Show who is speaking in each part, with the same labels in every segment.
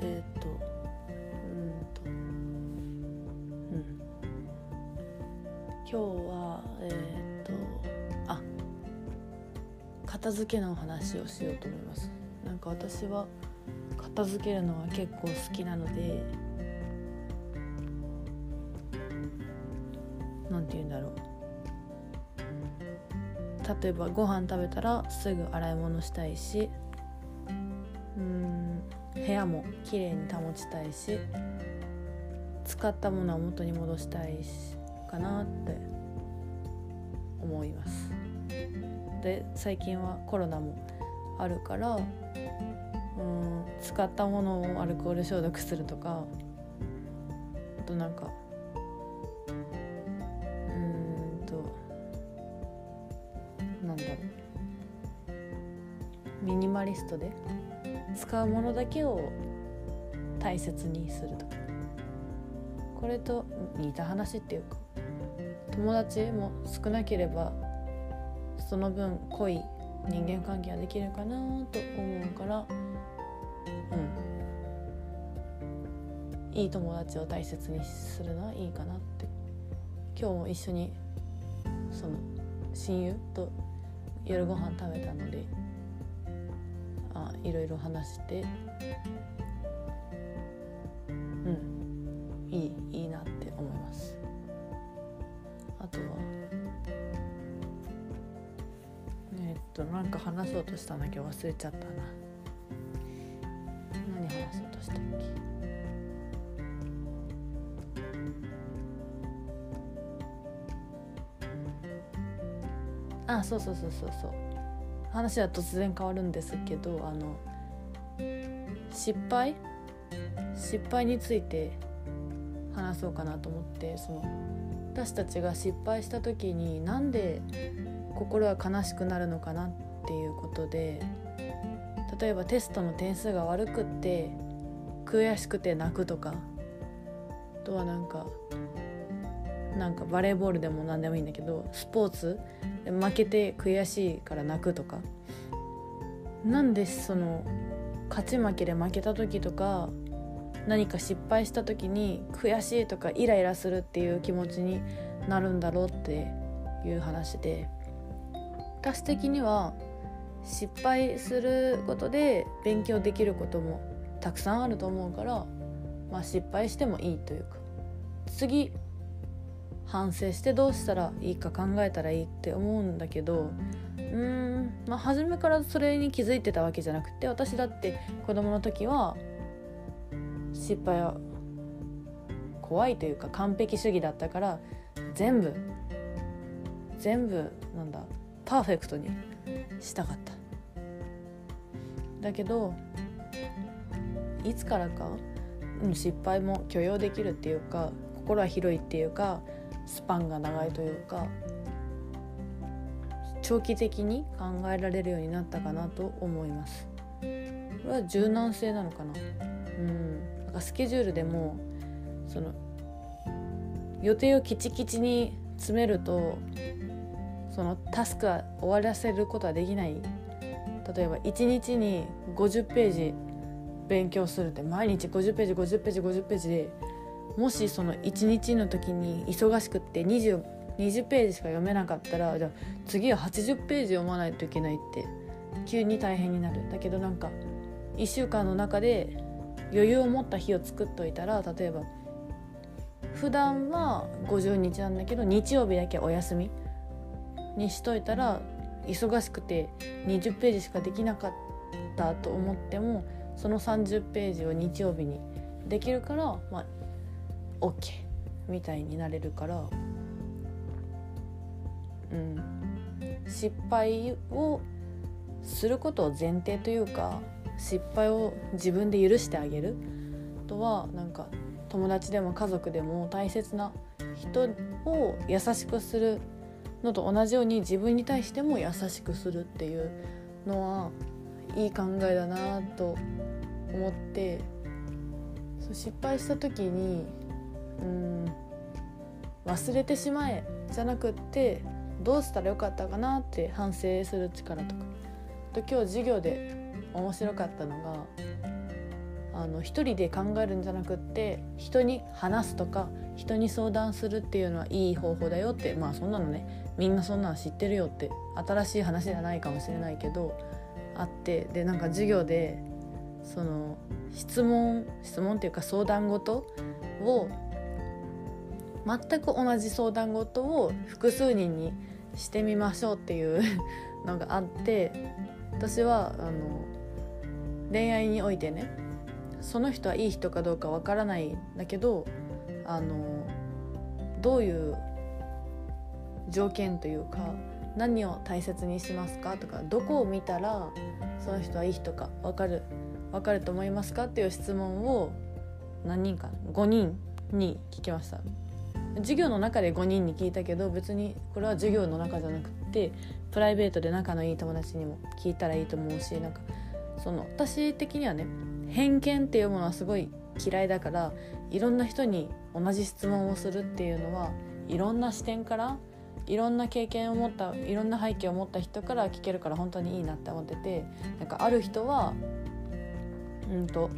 Speaker 1: えっ、とうんとうん。今日はえっ、とあ片付けの話をしようと思います。なんか私は片付けるのは結構好きなのでなんて言うんだろう。例えばご飯食べたらすぐ洗い物したいし部屋もきれいに保ちたいし使ったものは元に戻したいしかなって思います。で最近はコロナもあるからうん使ったものをアルコール消毒するとかあとなんかうんとなんだろう。ミニマリストで使うものだけを大切にすると。かこれと似た話っていうか友達も少なければその分濃い人間関係ができるかなと思うからうん。いい友達を大切にするのはいいかなって。今日も一緒にその親友と夜ご飯食べたのであいろいろ話して。うん。いいいいなって思います。あとは。えーっとなんか話そうとしたんだけ？ど忘れちゃったな。何話そうとしたっけ？あそうそうそうそうそう。話は突然変わるんですけどあの失敗？失敗について話そうかなと思ってその私たちが失敗した時になんで心は悲しくなるのかなっていうことで例えばテストの点数が悪くって悔しくて泣くとかあとはなんかなんかバレーボールでも何でもいいんだけどスポーツ負けて悔しいから泣くとか。なんでその勝ち負けで負けた時とか何か失敗した時に悔しいとかイライラするっていう気持ちになるんだろうっていう話で。私的には失敗することで勉強できることもたくさんあると思うから、まあ、失敗してもいいというか。次反省してどうしたらいいか考えたらいいって思うんだけどうーんまあ初めからそれに気づいてたわけじゃなくて私だって子供の時は失敗は怖いというか完璧主義だったから全部全部なんだパーフェクトにしたかった。だけどいつからか、うん、失敗も許容できるっていうか心は広いっていうかスパンが長いというか長期的に考えられるようになったかなと思います。これは柔軟性なのかな？うん。なんかスケジュールでもその予定をきちきちに詰めるとそのタスクは終わらせることはできない。例えば1日に50ページ勉強するって毎日50ページ50ページ50ページでもしその1日の時に忙しくって 20, 20ページしか読めなかったらじゃあ次は80ページ読まないといけないって急に大変になる。だけどなんか1週間の中で余裕を持った日を作っといたら例えば普段は50日なんだけど日曜日だけお休みにしといたら忙しくて20ページしかできなかったと思ってもその30ページを日曜日にできるからまあ OK みたいになれるからうん。失敗をすることを前提というか失敗を自分で許してあげるとはなんか友達でも家族でも大切な人を優しくするのと同じように自分に対しても優しくするっていうのはいい考えだなと思ってそう失敗した時にうん。忘れてしまえじゃなくってどうしたらよかったかなって反省する力とか。と今日授業で面白かったのがあの一人で考えるんじゃなくって人に話すとか人に相談するっていうのはいい方法だよってまあそんなのねみんなそんなの知ってるよって新しい話じゃないかもしれないけどあってでなんか授業でその質問質問っていうか相談事を全く同じ相談事を複数人にしてみましょうっていう のがあって私はあの恋愛においてねその人はいい人かどうかわからないんだけどあのどういう条件というか何を大切にしますかとかどこを見たらその人はいい人か分かる分かると思いますかっていう質問を何人か5人に聞きました。授業の中で5人に聞いたけど別にこれは授業の中じゃなくってプライベートで仲のいい友達にも聞いたらいいと思うしなんかその私的にはね偏見っていうものはすごい嫌いだからいろんな人に同じ質問をするっていうのはいろんな視点からいろんな経験を持ったいろんな背景を持った人から聞けるから本当にいいなって思っててなんかある人はうんと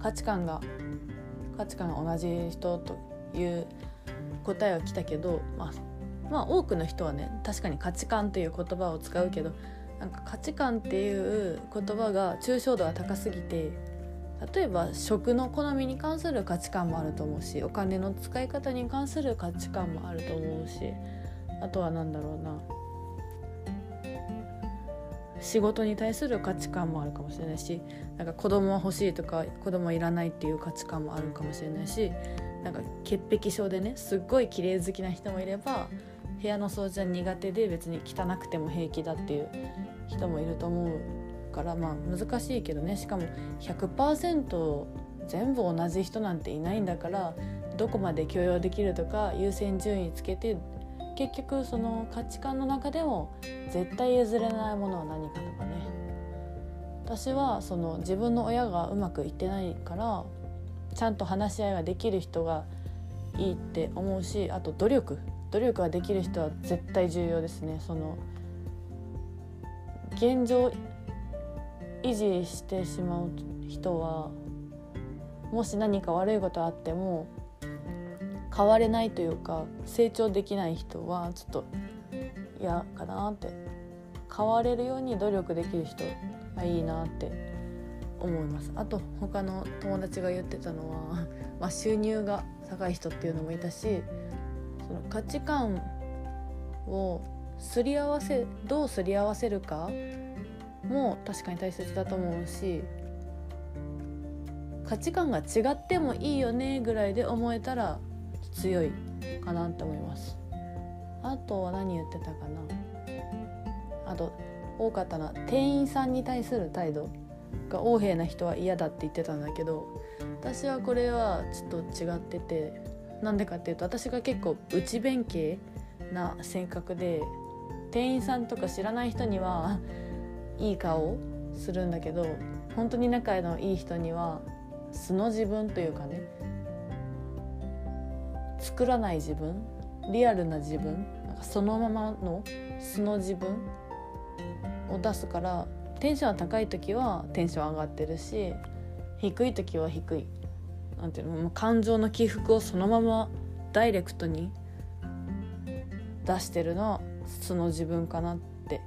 Speaker 1: 価値観が価値観が同じ人という答えは来たけど、まあ、まあ多くの人はね確かに価値観っていう言葉を使うけどなんか価値観っていう言葉が抽象度が高すぎて例えば食の好みに関する価値観もあると思うしお金の使い方に関する価値観もあると思うしあとは何だろうな仕事に対する価値観もあるかもしれないしなんか子供は欲しいとか子供はいらないっていう価値観もあるかもしれないしなんか潔癖症でねすっごい綺麗好きな人もいれば部屋の掃除は苦手で別に汚くても平気だっていう人もいると思うからまあ難しいけどね。しかも100%全部同じ人なんていないんだからどこまで許容できるとか優先順位つけて結局その価値観の中でも絶対譲れないものは何かとかね。私はその自分の親がうまくいってないからちゃんと話し合いができる人がいいって思うしあと努力。努力ができる人は絶対重要ですね。その現状維持してしまう人はもし何か悪いことあっても変われないというか成長できない人はちょっと嫌かなって。変われるように努力できる人がいいなって思います。あと他の友達が言ってたのは、まあ、収入が高い人っていうのもいたしその価値観をすり合わせどうすり合わせるかも確かに大切だと思うし価値観が違ってもいいよねぐらいで思えたら強いかなって思います。あとは何言ってたかな。あと多かったな店員さんに対する態度。が横柄な人は嫌だって言ってたんだけど私はこれはちょっと違っててなんでかっていうと私が結構内弁慶な性格で店員さんとか知らない人にはいい顔するんだけど本当に仲のいい人には素の自分というかね作らない自分リアルな自分なんかそのままの素の自分を出すからテンション高い時はテンション上がってるし低い時は低い。なんていうの？感情の起伏をそのままダイレクトに出してるのは素の自分かなって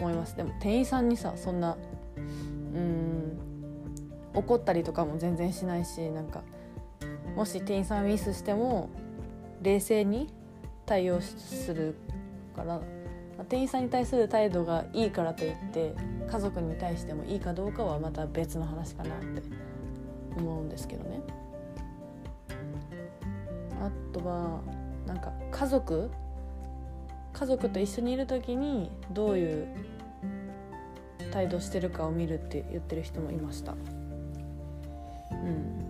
Speaker 1: 思います。でも店員さんにさそんなうん怒ったりとかも全然しないしなんかもし店員さんミスしても冷静に対応するから店員さんに対する態度がいいからといって家族に対してもいいかどうかはまた別の話かなって思うんですけどね。あとはなんか家族？家族と一緒にいる時にどういう態度してるかを見るって言ってる人もいました。うん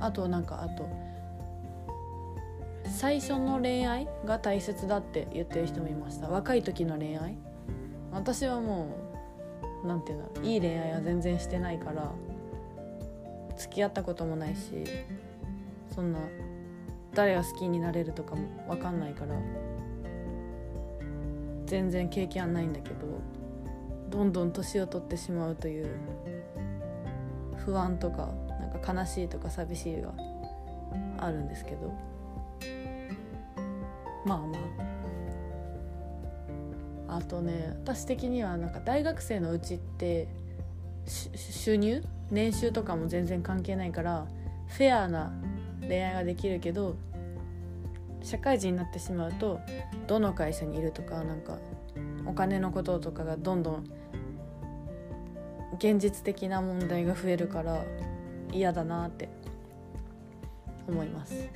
Speaker 1: あとなんかあと最初の恋愛が大切だって言ってる人もいました。若い時の恋愛。私はもう何て言うんだいい恋愛は全然してないから付き合ったこともないしそんな誰が好きになれるとかも分かんないから全然経験はないんだけどどんどん年を取ってしまうという不安とかなんか悲しいとか寂しいがあるんですけど。まあまあ。あとね私的にはなんか大学生のうちって収入？年収とかも全然関係ないからフェアな恋愛ができるけど社会人になってしまうとどの会社にいるとかなんかお金のこととかがどんどん現実的な問題が増えるから嫌だなって思います。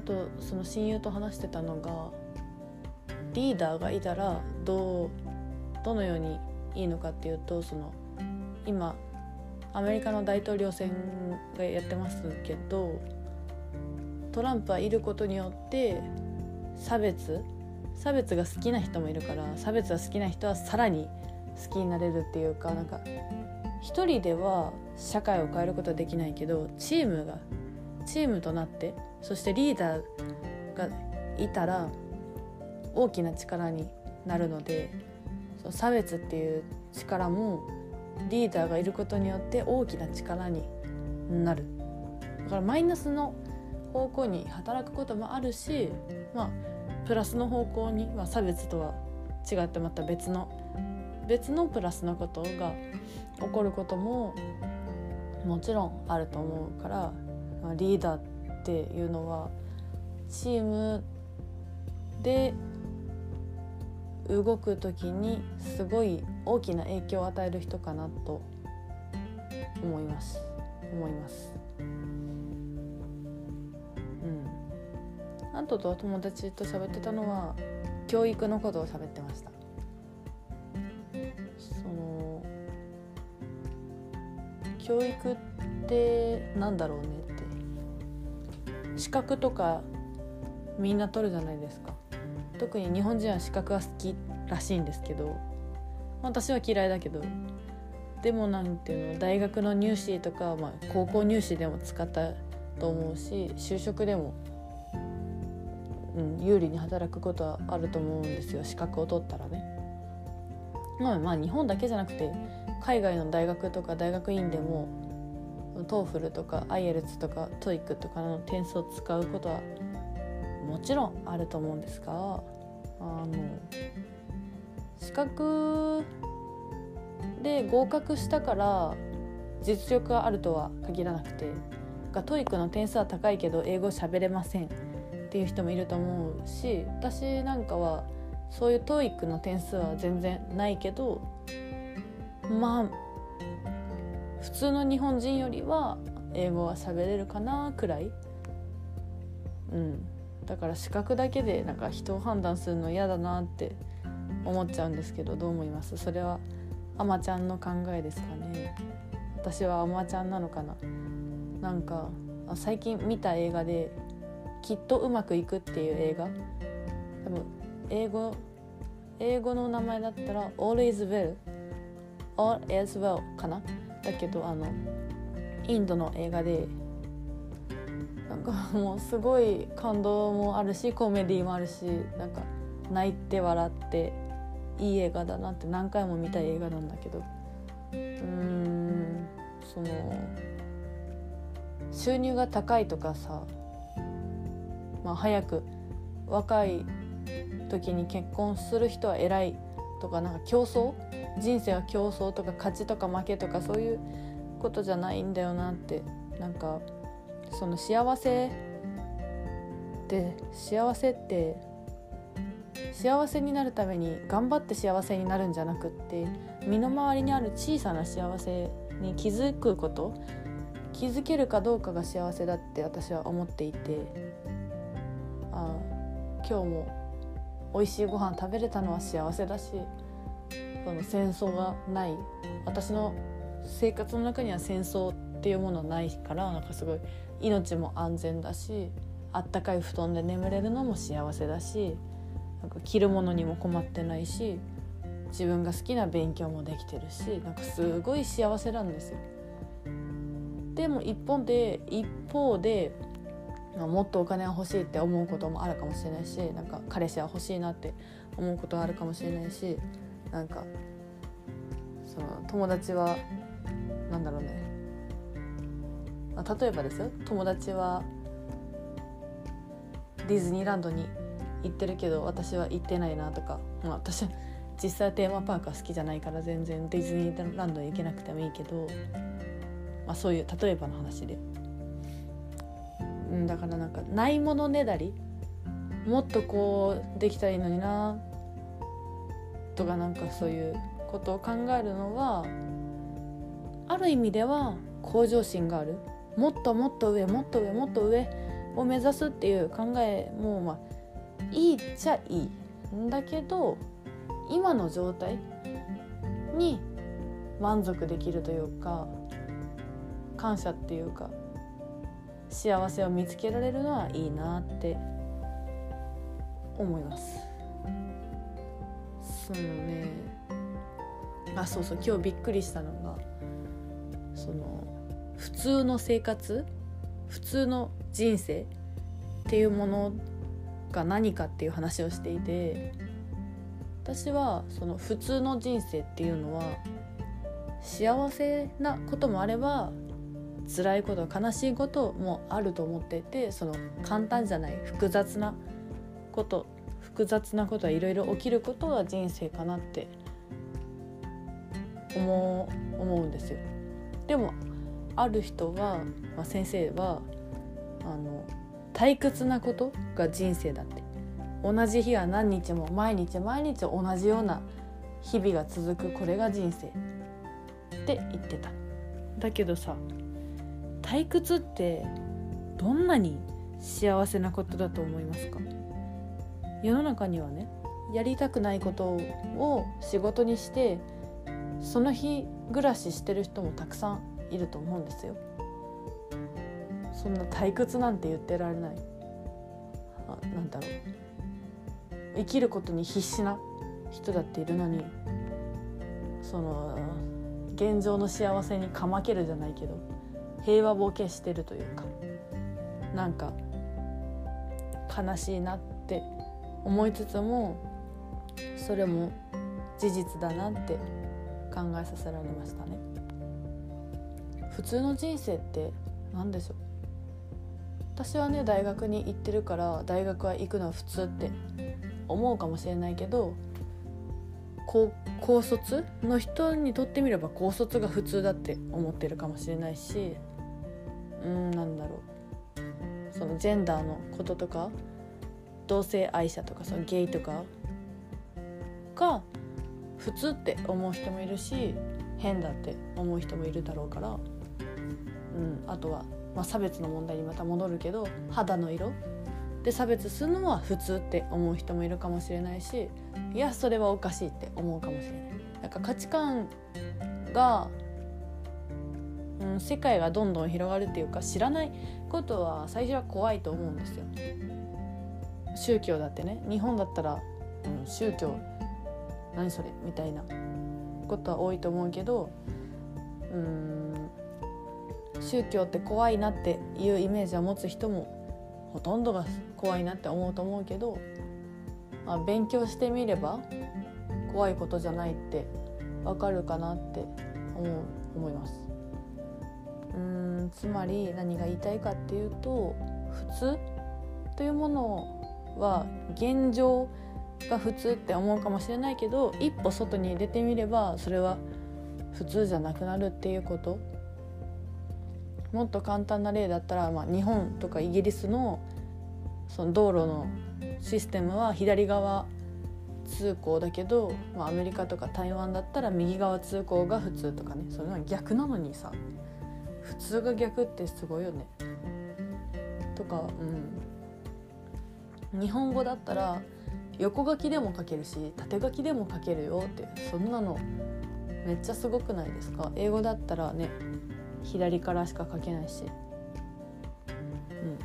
Speaker 1: あとその親友と話してたのがリーダーがいたらどうどのようにいいのかっていうとその今アメリカの大統領選がやってますけどトランプはいることによって差別差別が好きな人もいるから差別が好きな人はさらに好きになれるっていうかなんか一人では社会を変えることはできないけどチームがチームとなってそしてリーダーがいたら大きな力になるのでそ差別っていう力もリーダーがいることによって大きな力になる。だからマイナスの方向に働くこともあるしまあプラスの方向には差別とは違ってまた別の別のプラスのことが起こることももちろんあると思うからリーダーってていうのはチームで動く時にすごい大きな影響を与える人かなと思います。思います。うん。あとと友達と喋ってたのは教育のことを喋ってました。その教育ってなんだろうね。資格とかみんな取るじゃないですか特に日本人は資格が好きらしいんですけど私は嫌いだけどでもなんていうの大学の入試とか、まあ、高校入試でも使ったと思うし就職でも、うん、有利に働くことはあると思うんですよ資格を取ったらね。まあ、まあ日本だけじゃなくて海外の大学とか大学院でも TOEFL とか IELTS とか TOEIC とかの点数を使うことはもちろんあると思うんですがあの資格で合格したから実力があるとは限らなくてが TOEIC の点数は高いけど英語喋れませんっていう人もいると思うし私なんかはそういう TOEIC の点数は全然ないけどまあ普通の日本人よりは英語は喋れるかなくらい？うん。だから資格だけでなんか人を判断するの嫌だなって思っちゃうんですけどどう思います？それはあまちゃんの考えですかね。私はあまちゃんなのかな？なんか最近見た映画で「きっとうまくいく」っていう映画？多分英語英語の名前だったら「All is well」「All is well」かな？だけどあのインドの映画でなんかもうすごい感動もあるしコメディもあるしなんか泣いて笑っていい映画だなって何回も見たい映画なんだけどうーんその収入が高いとかさ、まあ、早く若い時に結婚する人は偉いとかなんか競争人生は競争とか勝ちとか負けとかそういうことじゃないんだよなってなんかその幸せで幸せって幸せになるために頑張って幸せになるんじゃなくって身の回りにある小さな幸せに気づくこと気づけるかどうかが幸せだって私は思っていてあ今日も美味しいご飯食べれたのは幸せだしその戦争がない私の生活の中には戦争っていうものないからなんかすごい命も安全だしあったかい布団で眠れるのも幸せだしなんか着るものにも困ってないし自分が好きな勉強もできてるしなんかすごい幸せなんですよ。でも一方で一方で、もっとお金は欲しいって思うこともあるかもしれないしなんか彼氏は欲しいなって思うことはあるかもしれないしなんかその友達はなんだろうね、まあ、例えばですよ。友達はディズニーランドに行ってるけど私は行ってないなとか、まあ、私実際テーマパークは好きじゃないから全然ディズニーランドに行けなくてもいいけど、まあ、そういう例えばの話で、うん、だからなんかないものねだり。もっとこうできたらいいのにな。とかなんかそういうことを考えるのはある意味では向上心があるもっともっと上もっと上もっと上を目指すっていう考えもまあいいっちゃいいんだけど今の状態に満足できるというか感謝っていうか幸せを見つけられるのはいいなって思います。そのね。あそうそう今日びっくりしたのがその普通の生活普通の人生っていうものが何かっていう話をしていて私はその普通の人生っていうのは幸せなこともあれば辛いこと悲しいこともあると思っていてその簡単じゃない複雑なこと複雑なことはいろいろ起きることが人生かなって思う思うんですよ。でもある人は、まあ、先生はあの退屈なことが人生だって。同じ日は何日も毎日毎日同じような日々が続くこれが人生って言ってた。だけどさ退屈ってどんなに幸せなことだと思いますか？世の中にはねやりたくないことを仕事にしてその日暮らししてる人もたくさんいると思うんですよ。そんな退屈なんて言ってられない。あなんだろう。生きることに必死な人だっているのにその現状の幸せにかまけるじゃないけど平和ボケしてるというかなんか悲しいなって思いつつもそれも事実だなって考えさせられましたね。普通の人生って何でしょう？私はね大学に行ってるから大学は行くのは普通って思うかもしれないけど高高卒の人にとってみれば高卒が普通だって思ってるかもしれないしうんなんだろう。そのジェンダーのこととか同性愛者とかそのゲイとかが普通って思う人もいるし変だって思う人もいるだろうから、うん、あとはまあ、差別の問題にまた戻るけど肌の色で差別するのは普通って思う人もいるかもしれないしいやそれはおかしいって思うかもしれない。なんか価値観が、うん、世界がどんどん広がるっていうか知らないことは最初は怖いと思うんですよ。宗教だってね。日本だったら、うん、宗教。何それ？みたいなことは多いと思うけどうん宗教って怖いなっていうイメージを持つ人もほとんどが怖いなって思うと思うけど、まあ、勉強してみれば怖いことじゃないってわかるかなって思う思います。うんつまり何が言いたいかっていうと普通というものをは現状が普通って思うかもしれないけど一歩外に出てみればそれは普通じゃなくなるっていうこと。もっと簡単な例だったら、まあ、日本とかイギリスのその道路のシステムは左側通行だけど、まあ、アメリカとか台湾だったら右側通行が普通とかね。それは逆なのにさ普通が逆ってすごいよね。とかうん。日本語だったら横書きでも書けるし縦書きでも書けるよってそんなのめっちゃすごくないですか？英語だったらね左からしか書けないし。うん。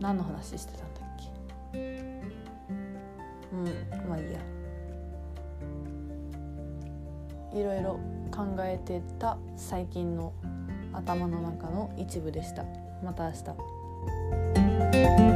Speaker 1: 何の話してたんだっけ？うんまあいいや。いろいろ考えてた最近の頭の中の一部でした。また明日。